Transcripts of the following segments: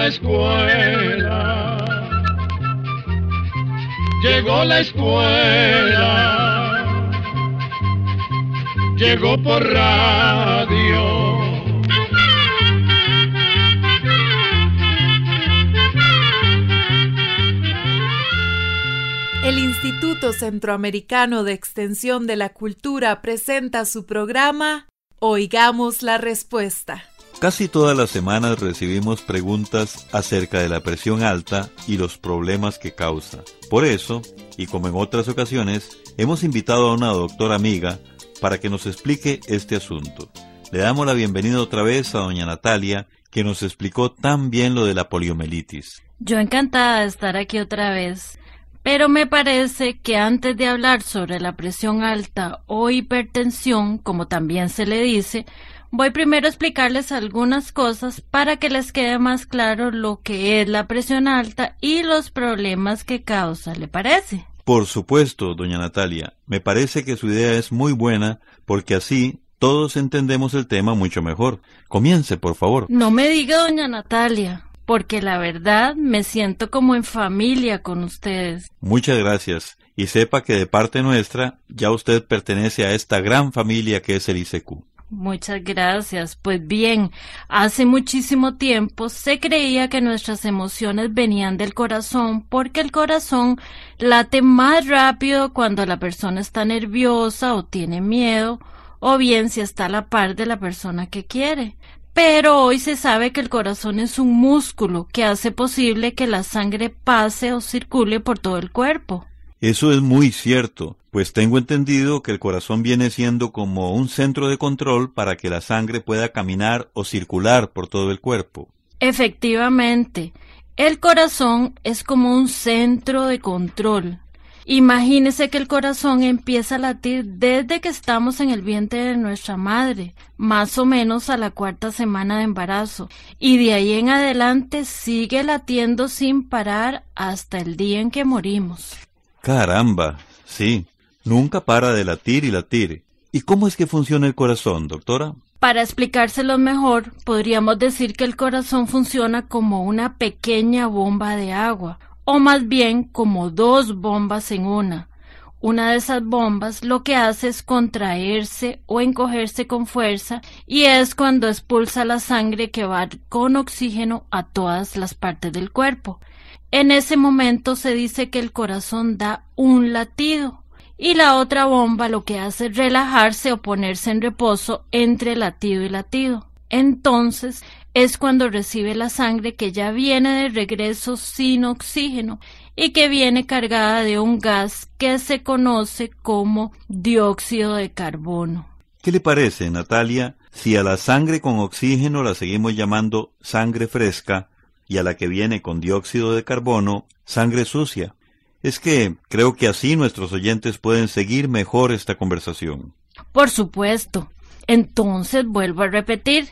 la escuela, llegó la escuela, llegó por radio. El Instituto Centroamericano de Extensión de la Cultura presenta su programa Oigamos la Respuesta. Casi todas las semanas recibimos preguntas acerca de la presión alta y los problemas que causa. Por eso, y como en otras ocasiones, hemos invitado a una doctora amiga para que nos explique este asunto. Le damos la bienvenida otra vez a doña Natalia, que nos explicó tan bien lo de la poliomielitis. Yo encantada de estar aquí otra vez. Pero me parece que antes de hablar sobre la presión alta o hipertensión, como también se le dice, voy primero a explicarles algunas cosas para que les quede más claro lo que es la presión alta y los problemas que causa, ¿le parece? Por supuesto, doña Natalia. Me parece que su idea es muy buena porque así todos entendemos el tema mucho mejor. Comience, por favor. No me diga, doña Natalia porque la verdad me siento como en familia con ustedes. Muchas gracias. Y sepa que de parte nuestra ya usted pertenece a esta gran familia que es el ICQ. Muchas gracias. Pues bien, hace muchísimo tiempo se creía que nuestras emociones venían del corazón porque el corazón late más rápido cuando la persona está nerviosa o tiene miedo o bien si está a la par de la persona que quiere. Pero hoy se sabe que el corazón es un músculo que hace posible que la sangre pase o circule por todo el cuerpo. Eso es muy cierto, pues tengo entendido que el corazón viene siendo como un centro de control para que la sangre pueda caminar o circular por todo el cuerpo. Efectivamente, el corazón es como un centro de control. Imagínese que el corazón empieza a latir desde que estamos en el vientre de nuestra madre, más o menos a la cuarta semana de embarazo, y de ahí en adelante sigue latiendo sin parar hasta el día en que morimos. Caramba, sí, nunca para de latir y latir. ¿Y cómo es que funciona el corazón, doctora? Para explicárselo mejor, podríamos decir que el corazón funciona como una pequeña bomba de agua, o más bien como dos bombas en una. Una de esas bombas lo que hace es contraerse o encogerse con fuerza y es cuando expulsa la sangre que va con oxígeno a todas las partes del cuerpo. En ese momento se dice que el corazón da un latido y la otra bomba lo que hace es relajarse o ponerse en reposo entre latido y latido. Entonces es cuando recibe la sangre que ya viene de regreso sin oxígeno y que viene cargada de un gas que se conoce como dióxido de carbono. ¿Qué le parece, Natalia, si a la sangre con oxígeno la seguimos llamando sangre fresca y a la que viene con dióxido de carbono sangre sucia? Es que creo que así nuestros oyentes pueden seguir mejor esta conversación. Por supuesto. Entonces vuelvo a repetir,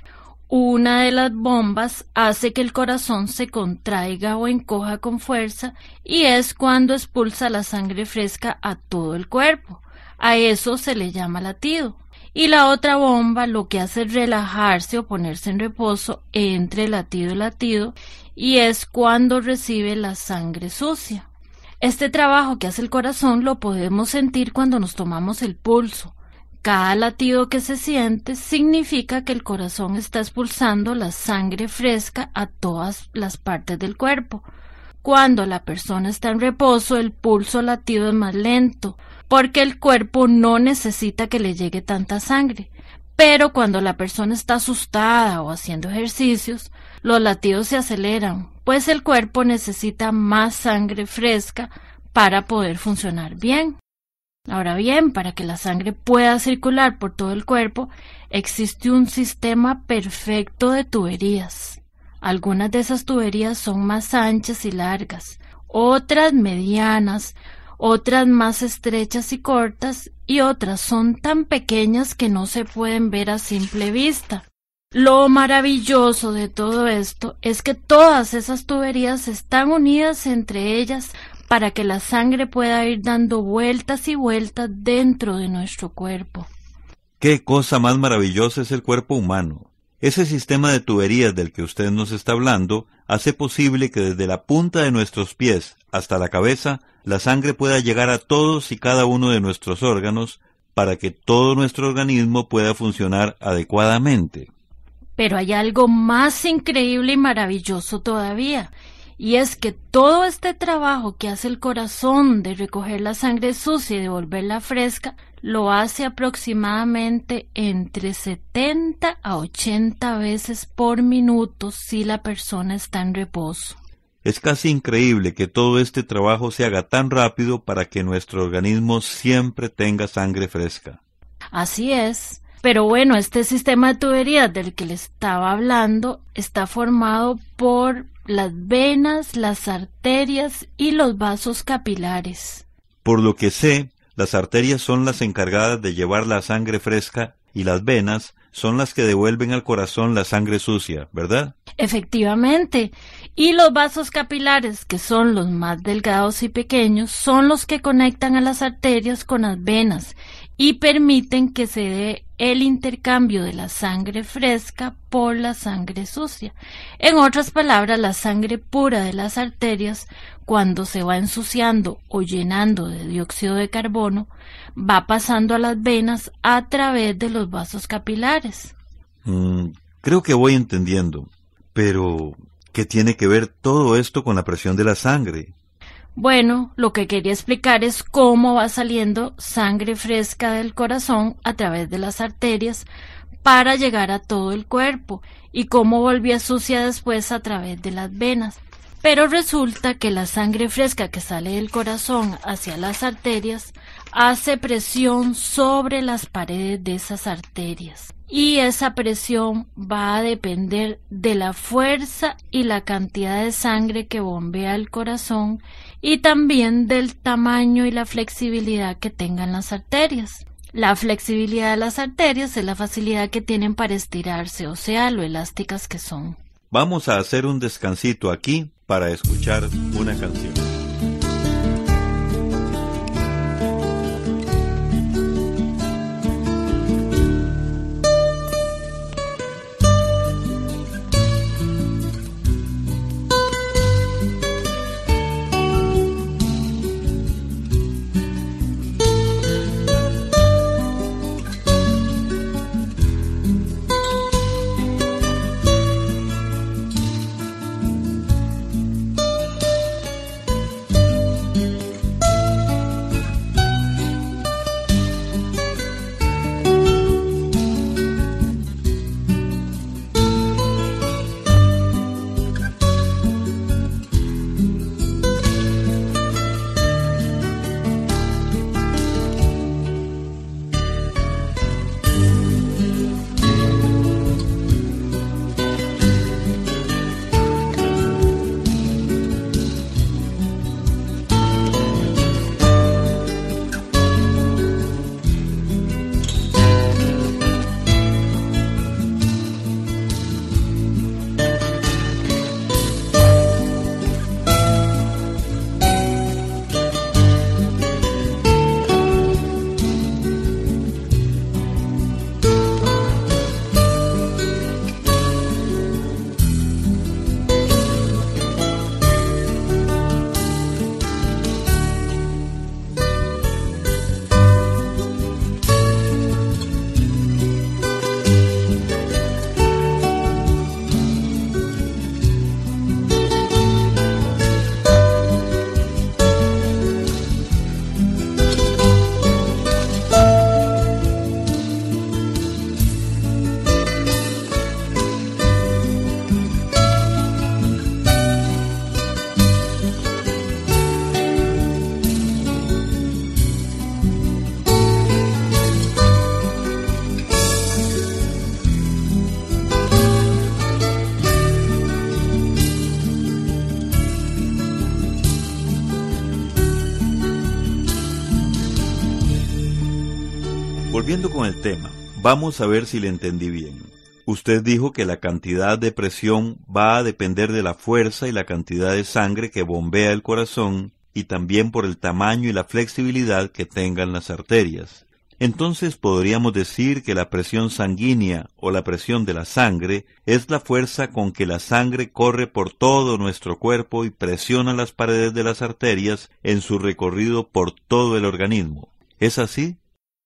una de las bombas hace que el corazón se contraiga o encoja con fuerza y es cuando expulsa la sangre fresca a todo el cuerpo. A eso se le llama latido. Y la otra bomba lo que hace es relajarse o ponerse en reposo entre latido y latido y es cuando recibe la sangre sucia. Este trabajo que hace el corazón lo podemos sentir cuando nos tomamos el pulso. Cada latido que se siente significa que el corazón está expulsando la sangre fresca a todas las partes del cuerpo. Cuando la persona está en reposo, el pulso latido es más lento, porque el cuerpo no necesita que le llegue tanta sangre. Pero cuando la persona está asustada o haciendo ejercicios, los latidos se aceleran, pues el cuerpo necesita más sangre fresca para poder funcionar bien. Ahora bien, para que la sangre pueda circular por todo el cuerpo, existe un sistema perfecto de tuberías. Algunas de esas tuberías son más anchas y largas, otras medianas, otras más estrechas y cortas, y otras son tan pequeñas que no se pueden ver a simple vista. Lo maravilloso de todo esto es que todas esas tuberías están unidas entre ellas para que la sangre pueda ir dando vueltas y vueltas dentro de nuestro cuerpo. Qué cosa más maravillosa es el cuerpo humano. Ese sistema de tuberías del que usted nos está hablando hace posible que desde la punta de nuestros pies hasta la cabeza la sangre pueda llegar a todos y cada uno de nuestros órganos para que todo nuestro organismo pueda funcionar adecuadamente. Pero hay algo más increíble y maravilloso todavía, y es que todo este trabajo que hace el corazón de recoger la sangre sucia y devolverla fresca, lo hace aproximadamente entre 70 a 80 veces por minuto si la persona está en reposo. Es casi increíble que todo este trabajo se haga tan rápido para que nuestro organismo siempre tenga sangre fresca. Así es. Pero bueno, este sistema de tuberías del que le estaba hablando está formado por las venas, las arterias y los vasos capilares. Por lo que sé, las arterias son las encargadas de llevar la sangre fresca y las venas son las que devuelven al corazón la sangre sucia, ¿verdad? Efectivamente. Y los vasos capilares, que son los más delgados y pequeños, son los que conectan a las arterias con las venas y permiten que se dé el intercambio de la sangre fresca por la sangre sucia. En otras palabras, la sangre pura de las arterias, cuando se va ensuciando o llenando de dióxido de carbono, va pasando a las venas a través de los vasos capilares. Mm, creo que voy entendiendo. Pero, ¿qué tiene que ver todo esto con la presión de la sangre? Bueno, lo que quería explicar es cómo va saliendo sangre fresca del corazón a través de las arterias para llegar a todo el cuerpo y cómo volvía sucia después a través de las venas. Pero resulta que la sangre fresca que sale del corazón hacia las arterias hace presión sobre las paredes de esas arterias y esa presión va a depender de la fuerza y la cantidad de sangre que bombea el corazón y también del tamaño y la flexibilidad que tengan las arterias. La flexibilidad de las arterias es la facilidad que tienen para estirarse, o sea, lo elásticas que son. Vamos a hacer un descansito aquí para escuchar una canción. Con el tema, vamos a ver si le entendí bien. Usted dijo que la cantidad de presión va a depender de la fuerza y la cantidad de sangre que bombea el corazón y también por el tamaño y la flexibilidad que tengan las arterias. Entonces podríamos decir que la presión sanguínea o la presión de la sangre es la fuerza con que la sangre corre por todo nuestro cuerpo y presiona las paredes de las arterias en su recorrido por todo el organismo. ¿Es así?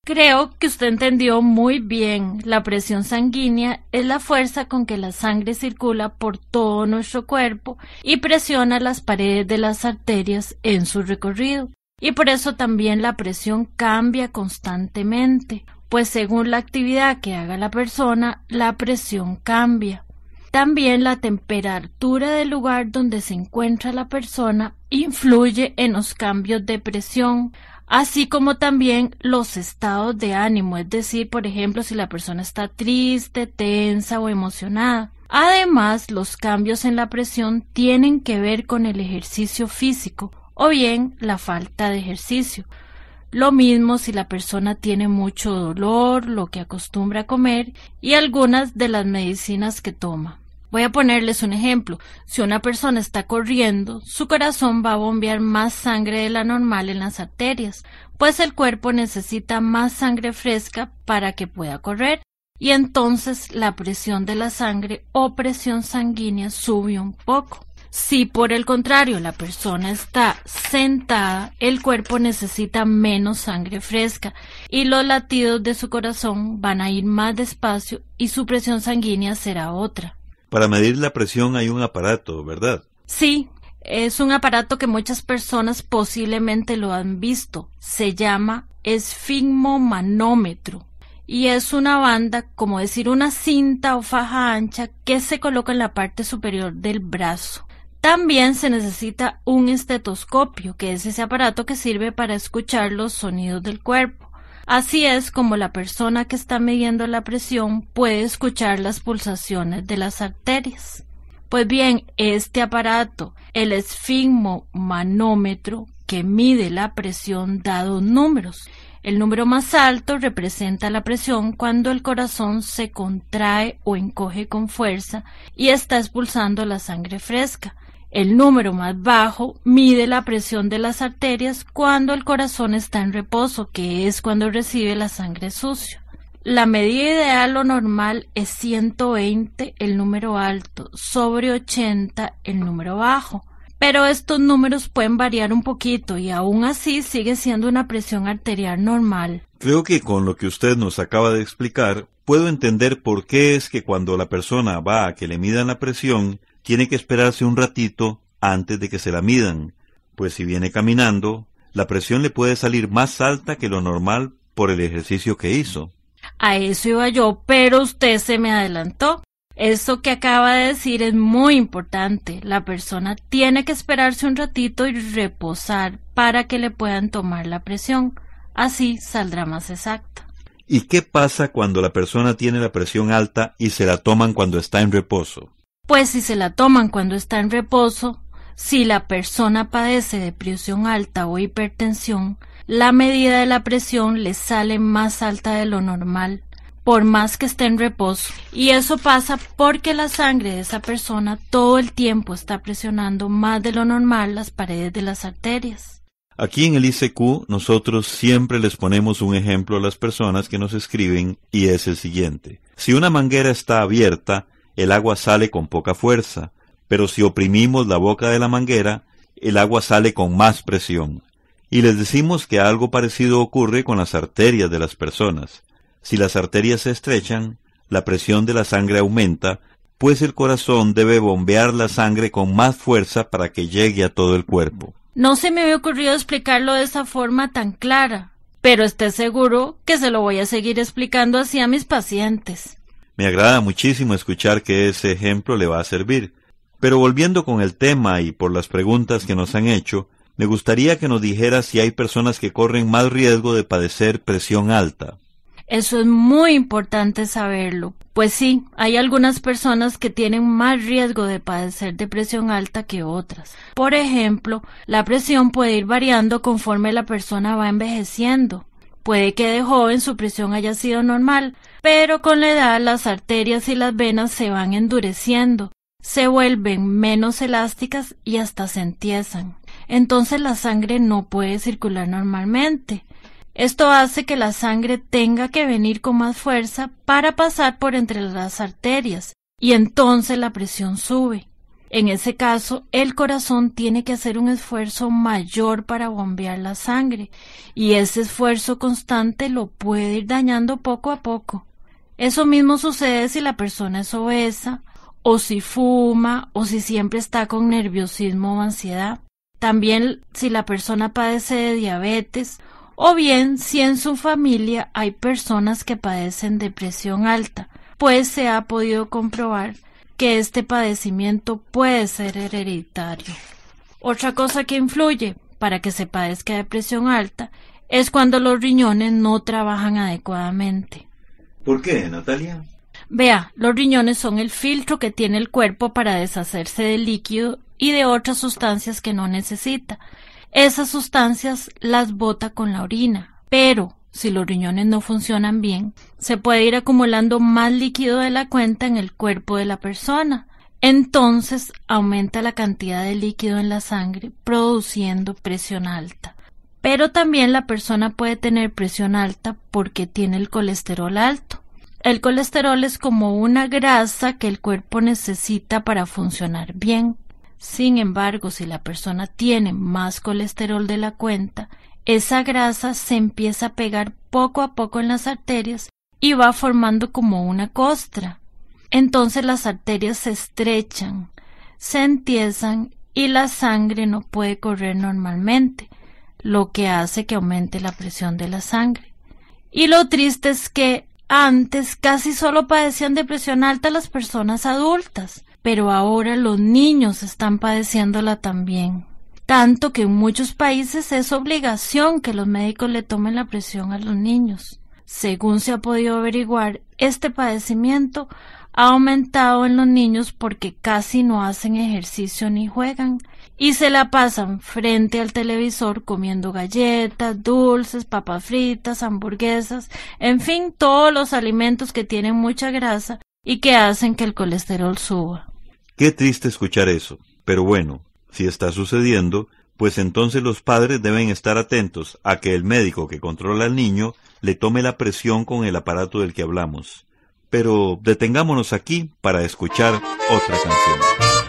Creo que usted entendió muy bien. La presión sanguínea es la fuerza con que la sangre circula por todo nuestro cuerpo y presiona las paredes de las arterias en su recorrido y por eso también la presión cambia constantemente, pues según la actividad que haga la persona, la presión cambia. También la temperatura del lugar donde se encuentra la persona influye en los cambios de presión, así como también los estados de ánimo, es decir, por ejemplo, si la persona está triste, tensa o emocionada. Además, los cambios en la presión tienen que ver con el ejercicio físico, o bien la falta de ejercicio. Lo mismo si la persona tiene mucho dolor, lo que acostumbra a comer y algunas de las medicinas que toma. Voy a ponerles un ejemplo. Si una persona está corriendo, su corazón va a bombear más sangre de la normal en las arterias, pues el cuerpo necesita más sangre fresca para que pueda correr, y entonces la presión de la sangre o presión sanguínea sube un poco. Si por el contrario la persona está sentada, el cuerpo necesita menos sangre fresca y los latidos de su corazón van a ir más despacio y su presión sanguínea será otra. Para medir la presión hay un aparato, ¿verdad? Sí, es un aparato que muchas personas posiblemente lo han visto. Se llama esfigmomanómetro y es una banda, como decir una cinta o faja ancha que se coloca en la parte superior del brazo. También se necesita un estetoscopio, que es ese aparato que sirve para escuchar los sonidos del cuerpo. Así es como la persona que está midiendo la presión puede escuchar las pulsaciones de las arterias. Pues bien, este aparato, el esfigmomanómetro, que mide la presión, da dos números. El número más alto representa la presión cuando el corazón se contrae o encoge con fuerza y está expulsando la sangre fresca. El número más bajo mide la presión de las arterias cuando el corazón está en reposo, que es cuando recibe la sangre sucia. La medida ideal o normal es 120 el número alto sobre 80 el número bajo. Pero estos números pueden variar un poquito y aún así sigue siendo una presión arterial normal. Creo que con lo que usted nos acaba de explicar, puedo entender por qué es que cuando la persona va a que le midan la presión, tiene que esperarse un ratito antes de que se la midan, pues si viene caminando, la presión le puede salir más alta que lo normal por el ejercicio que hizo. A eso iba yo, pero usted se me adelantó. Eso que acaba de decir es muy importante. La persona tiene que esperarse un ratito y reposar para que le puedan tomar la presión. Así saldrá más exacta. ¿Y qué pasa cuando la persona tiene la presión alta y se la toman cuando está en reposo? Pues si se la toman cuando está en reposo, si la persona padece de presión alta o hipertensión, la medida de la presión le sale más alta de lo normal, por más que esté en reposo. Y eso pasa porque la sangre de esa persona todo el tiempo está presionando más de lo normal las paredes de las arterias. Aquí en el ICQ nosotros siempre les ponemos un ejemplo a las personas que nos escriben y es el siguiente. Si una manguera está abierta, el agua sale con poca fuerza, pero si oprimimos la boca de la manguera, el agua sale con más presión. Y les decimos que algo parecido ocurre con las arterias de las personas. Si las arterias se estrechan, la presión de la sangre aumenta, pues el corazón debe bombear la sangre con más fuerza para que llegue a todo el cuerpo. No se me había ocurrido explicarlo de esa forma tan clara, pero esté seguro que se lo voy a seguir explicando así a mis pacientes. Me agrada muchísimo escuchar que ese ejemplo le va a servir. Pero volviendo con el tema y por las preguntas que nos han hecho, me gustaría que nos dijera si hay personas que corren más riesgo de padecer presión alta. Eso es muy importante saberlo. Pues sí, hay algunas personas que tienen más riesgo de padecer de presión alta que otras. Por ejemplo, la presión puede ir variando conforme la persona va envejeciendo. Puede que de joven su presión haya sido normal, pero con la edad las arterias y las venas se van endureciendo, se vuelven menos elásticas y hasta se entiezan. Entonces la sangre no puede circular normalmente. Esto hace que la sangre tenga que venir con más fuerza para pasar por entre las arterias y entonces la presión sube. En ese caso, el corazón tiene que hacer un esfuerzo mayor para bombear la sangre, y ese esfuerzo constante lo puede ir dañando poco a poco. Eso mismo sucede si la persona es obesa, o si fuma, o si siempre está con nerviosismo o ansiedad. También si la persona padece de diabetes, o bien si en su familia hay personas que padecen de presión alta, pues se ha podido comprobar que este padecimiento puede ser hereditario. Otra cosa que influye para que se padezca de presión alta es cuando los riñones no trabajan adecuadamente. ¿Por qué, Natalia? Vea, los riñones son el filtro que tiene el cuerpo para deshacerse del líquido y de otras sustancias que no necesita. Esas sustancias las bota con la orina, pero si los riñones no funcionan bien, se puede ir acumulando más líquido de la cuenta en el cuerpo de la persona. Entonces aumenta la cantidad de líquido en la sangre, produciendo presión alta. Pero también la persona puede tener presión alta porque tiene el colesterol alto. El colesterol es como una grasa que el cuerpo necesita para funcionar bien. Sin embargo, si la persona tiene más colesterol de la cuenta, esa grasa se empieza a pegar poco a poco en las arterias y va formando como una costra. Entonces las arterias se estrechan, se entiezan y la sangre no puede correr normalmente, lo que hace que aumente la presión de la sangre. Y lo triste es que antes casi solo padecían de presión alta las personas adultas, pero ahora los niños están padeciéndola también tanto que en muchos países es obligación que los médicos le tomen la presión a los niños. Según se ha podido averiguar, este padecimiento ha aumentado en los niños porque casi no hacen ejercicio ni juegan y se la pasan frente al televisor comiendo galletas, dulces, papas fritas, hamburguesas, en fin, todos los alimentos que tienen mucha grasa y que hacen que el colesterol suba. Qué triste escuchar eso, pero bueno, si está sucediendo, pues entonces los padres deben estar atentos a que el médico que controla al niño le tome la presión con el aparato del que hablamos. Pero detengámonos aquí para escuchar otra canción.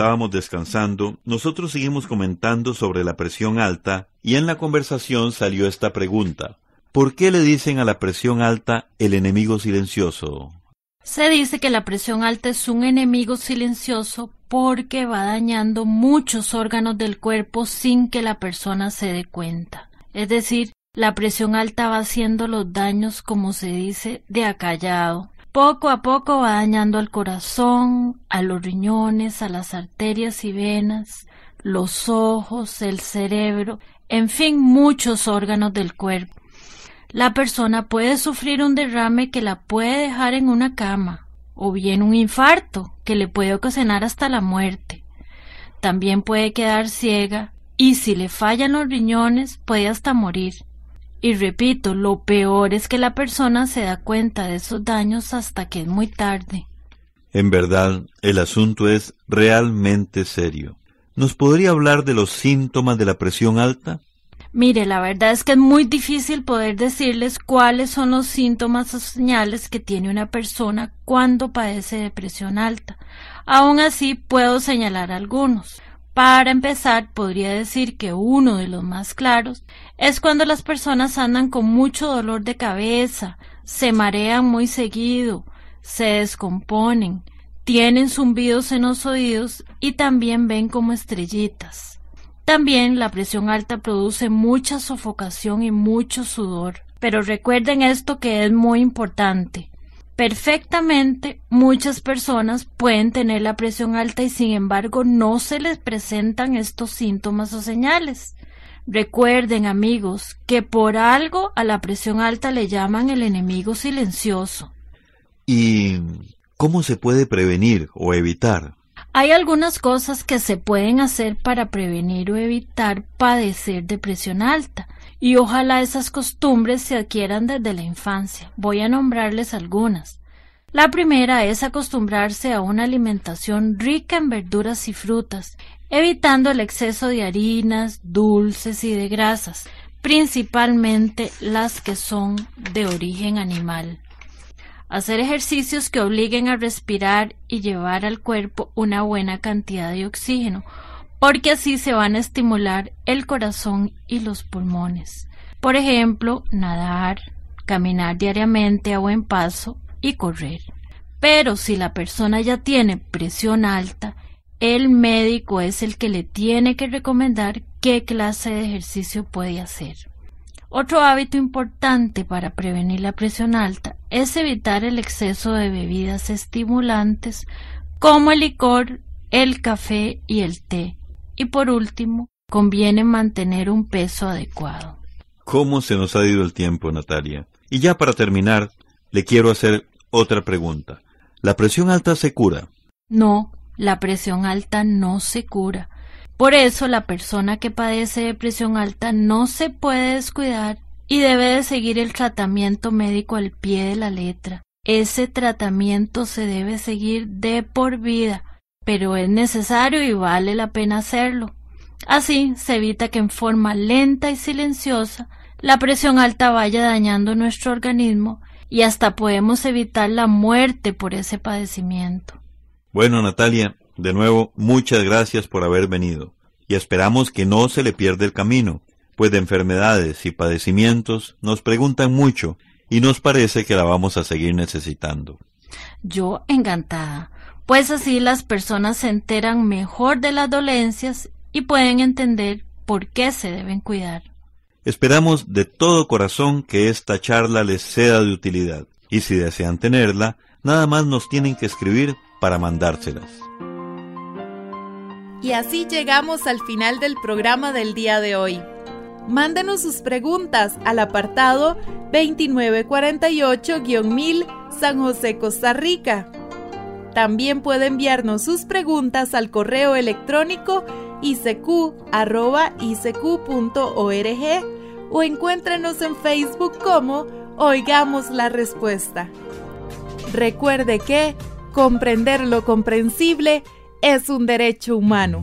Estábamos descansando, nosotros seguimos comentando sobre la presión alta y en la conversación salió esta pregunta. ¿Por qué le dicen a la presión alta el enemigo silencioso? Se dice que la presión alta es un enemigo silencioso porque va dañando muchos órganos del cuerpo sin que la persona se dé cuenta. Es decir, la presión alta va haciendo los daños, como se dice, de acallado. Poco a poco va dañando al corazón, a los riñones, a las arterias y venas, los ojos, el cerebro, en fin, muchos órganos del cuerpo. La persona puede sufrir un derrame que la puede dejar en una cama, o bien un infarto que le puede ocasionar hasta la muerte. También puede quedar ciega y si le fallan los riñones puede hasta morir. Y repito, lo peor es que la persona se da cuenta de esos daños hasta que es muy tarde. En verdad, el asunto es realmente serio. ¿Nos podría hablar de los síntomas de la presión alta? Mire, la verdad es que es muy difícil poder decirles cuáles son los síntomas o señales que tiene una persona cuando padece de presión alta. Aún así, puedo señalar algunos. Para empezar, podría decir que uno de los más claros es cuando las personas andan con mucho dolor de cabeza, se marean muy seguido, se descomponen, tienen zumbidos en los oídos y también ven como estrellitas. También la presión alta produce mucha sofocación y mucho sudor. Pero recuerden esto que es muy importante. Perfectamente muchas personas pueden tener la presión alta y sin embargo no se les presentan estos síntomas o señales. Recuerden amigos que por algo a la presión alta le llaman el enemigo silencioso. ¿Y cómo se puede prevenir o evitar? Hay algunas cosas que se pueden hacer para prevenir o evitar padecer depresión alta y ojalá esas costumbres se adquieran desde la infancia. Voy a nombrarles algunas. La primera es acostumbrarse a una alimentación rica en verduras y frutas, evitando el exceso de harinas, dulces y de grasas, principalmente las que son de origen animal hacer ejercicios que obliguen a respirar y llevar al cuerpo una buena cantidad de oxígeno, porque así se van a estimular el corazón y los pulmones. Por ejemplo, nadar, caminar diariamente a buen paso y correr. Pero si la persona ya tiene presión alta, el médico es el que le tiene que recomendar qué clase de ejercicio puede hacer. Otro hábito importante para prevenir la presión alta es evitar el exceso de bebidas estimulantes como el licor, el café y el té. Y por último, conviene mantener un peso adecuado. ¿Cómo se nos ha ido el tiempo, Natalia? Y ya para terminar, le quiero hacer otra pregunta. ¿La presión alta se cura? No, la presión alta no se cura. Por eso la persona que padece de presión alta no se puede descuidar y debe de seguir el tratamiento médico al pie de la letra. Ese tratamiento se debe seguir de por vida, pero es necesario y vale la pena hacerlo. Así se evita que en forma lenta y silenciosa la presión alta vaya dañando nuestro organismo y hasta podemos evitar la muerte por ese padecimiento. Bueno, Natalia, de nuevo, muchas gracias por haber venido, y esperamos que no se le pierda el camino, pues de enfermedades y padecimientos nos preguntan mucho y nos parece que la vamos a seguir necesitando. Yo encantada, pues así las personas se enteran mejor de las dolencias y pueden entender por qué se deben cuidar. Esperamos de todo corazón que esta charla les sea de utilidad, y si desean tenerla, nada más nos tienen que escribir para mandárselas. Y así llegamos al final del programa del día de hoy. Mándenos sus preguntas al apartado 2948-1000 San José, Costa Rica. También puede enviarnos sus preguntas al correo electrónico icq.org o encuéntrenos en Facebook como Oigamos la Respuesta. Recuerde que comprender lo comprensible es un derecho humano.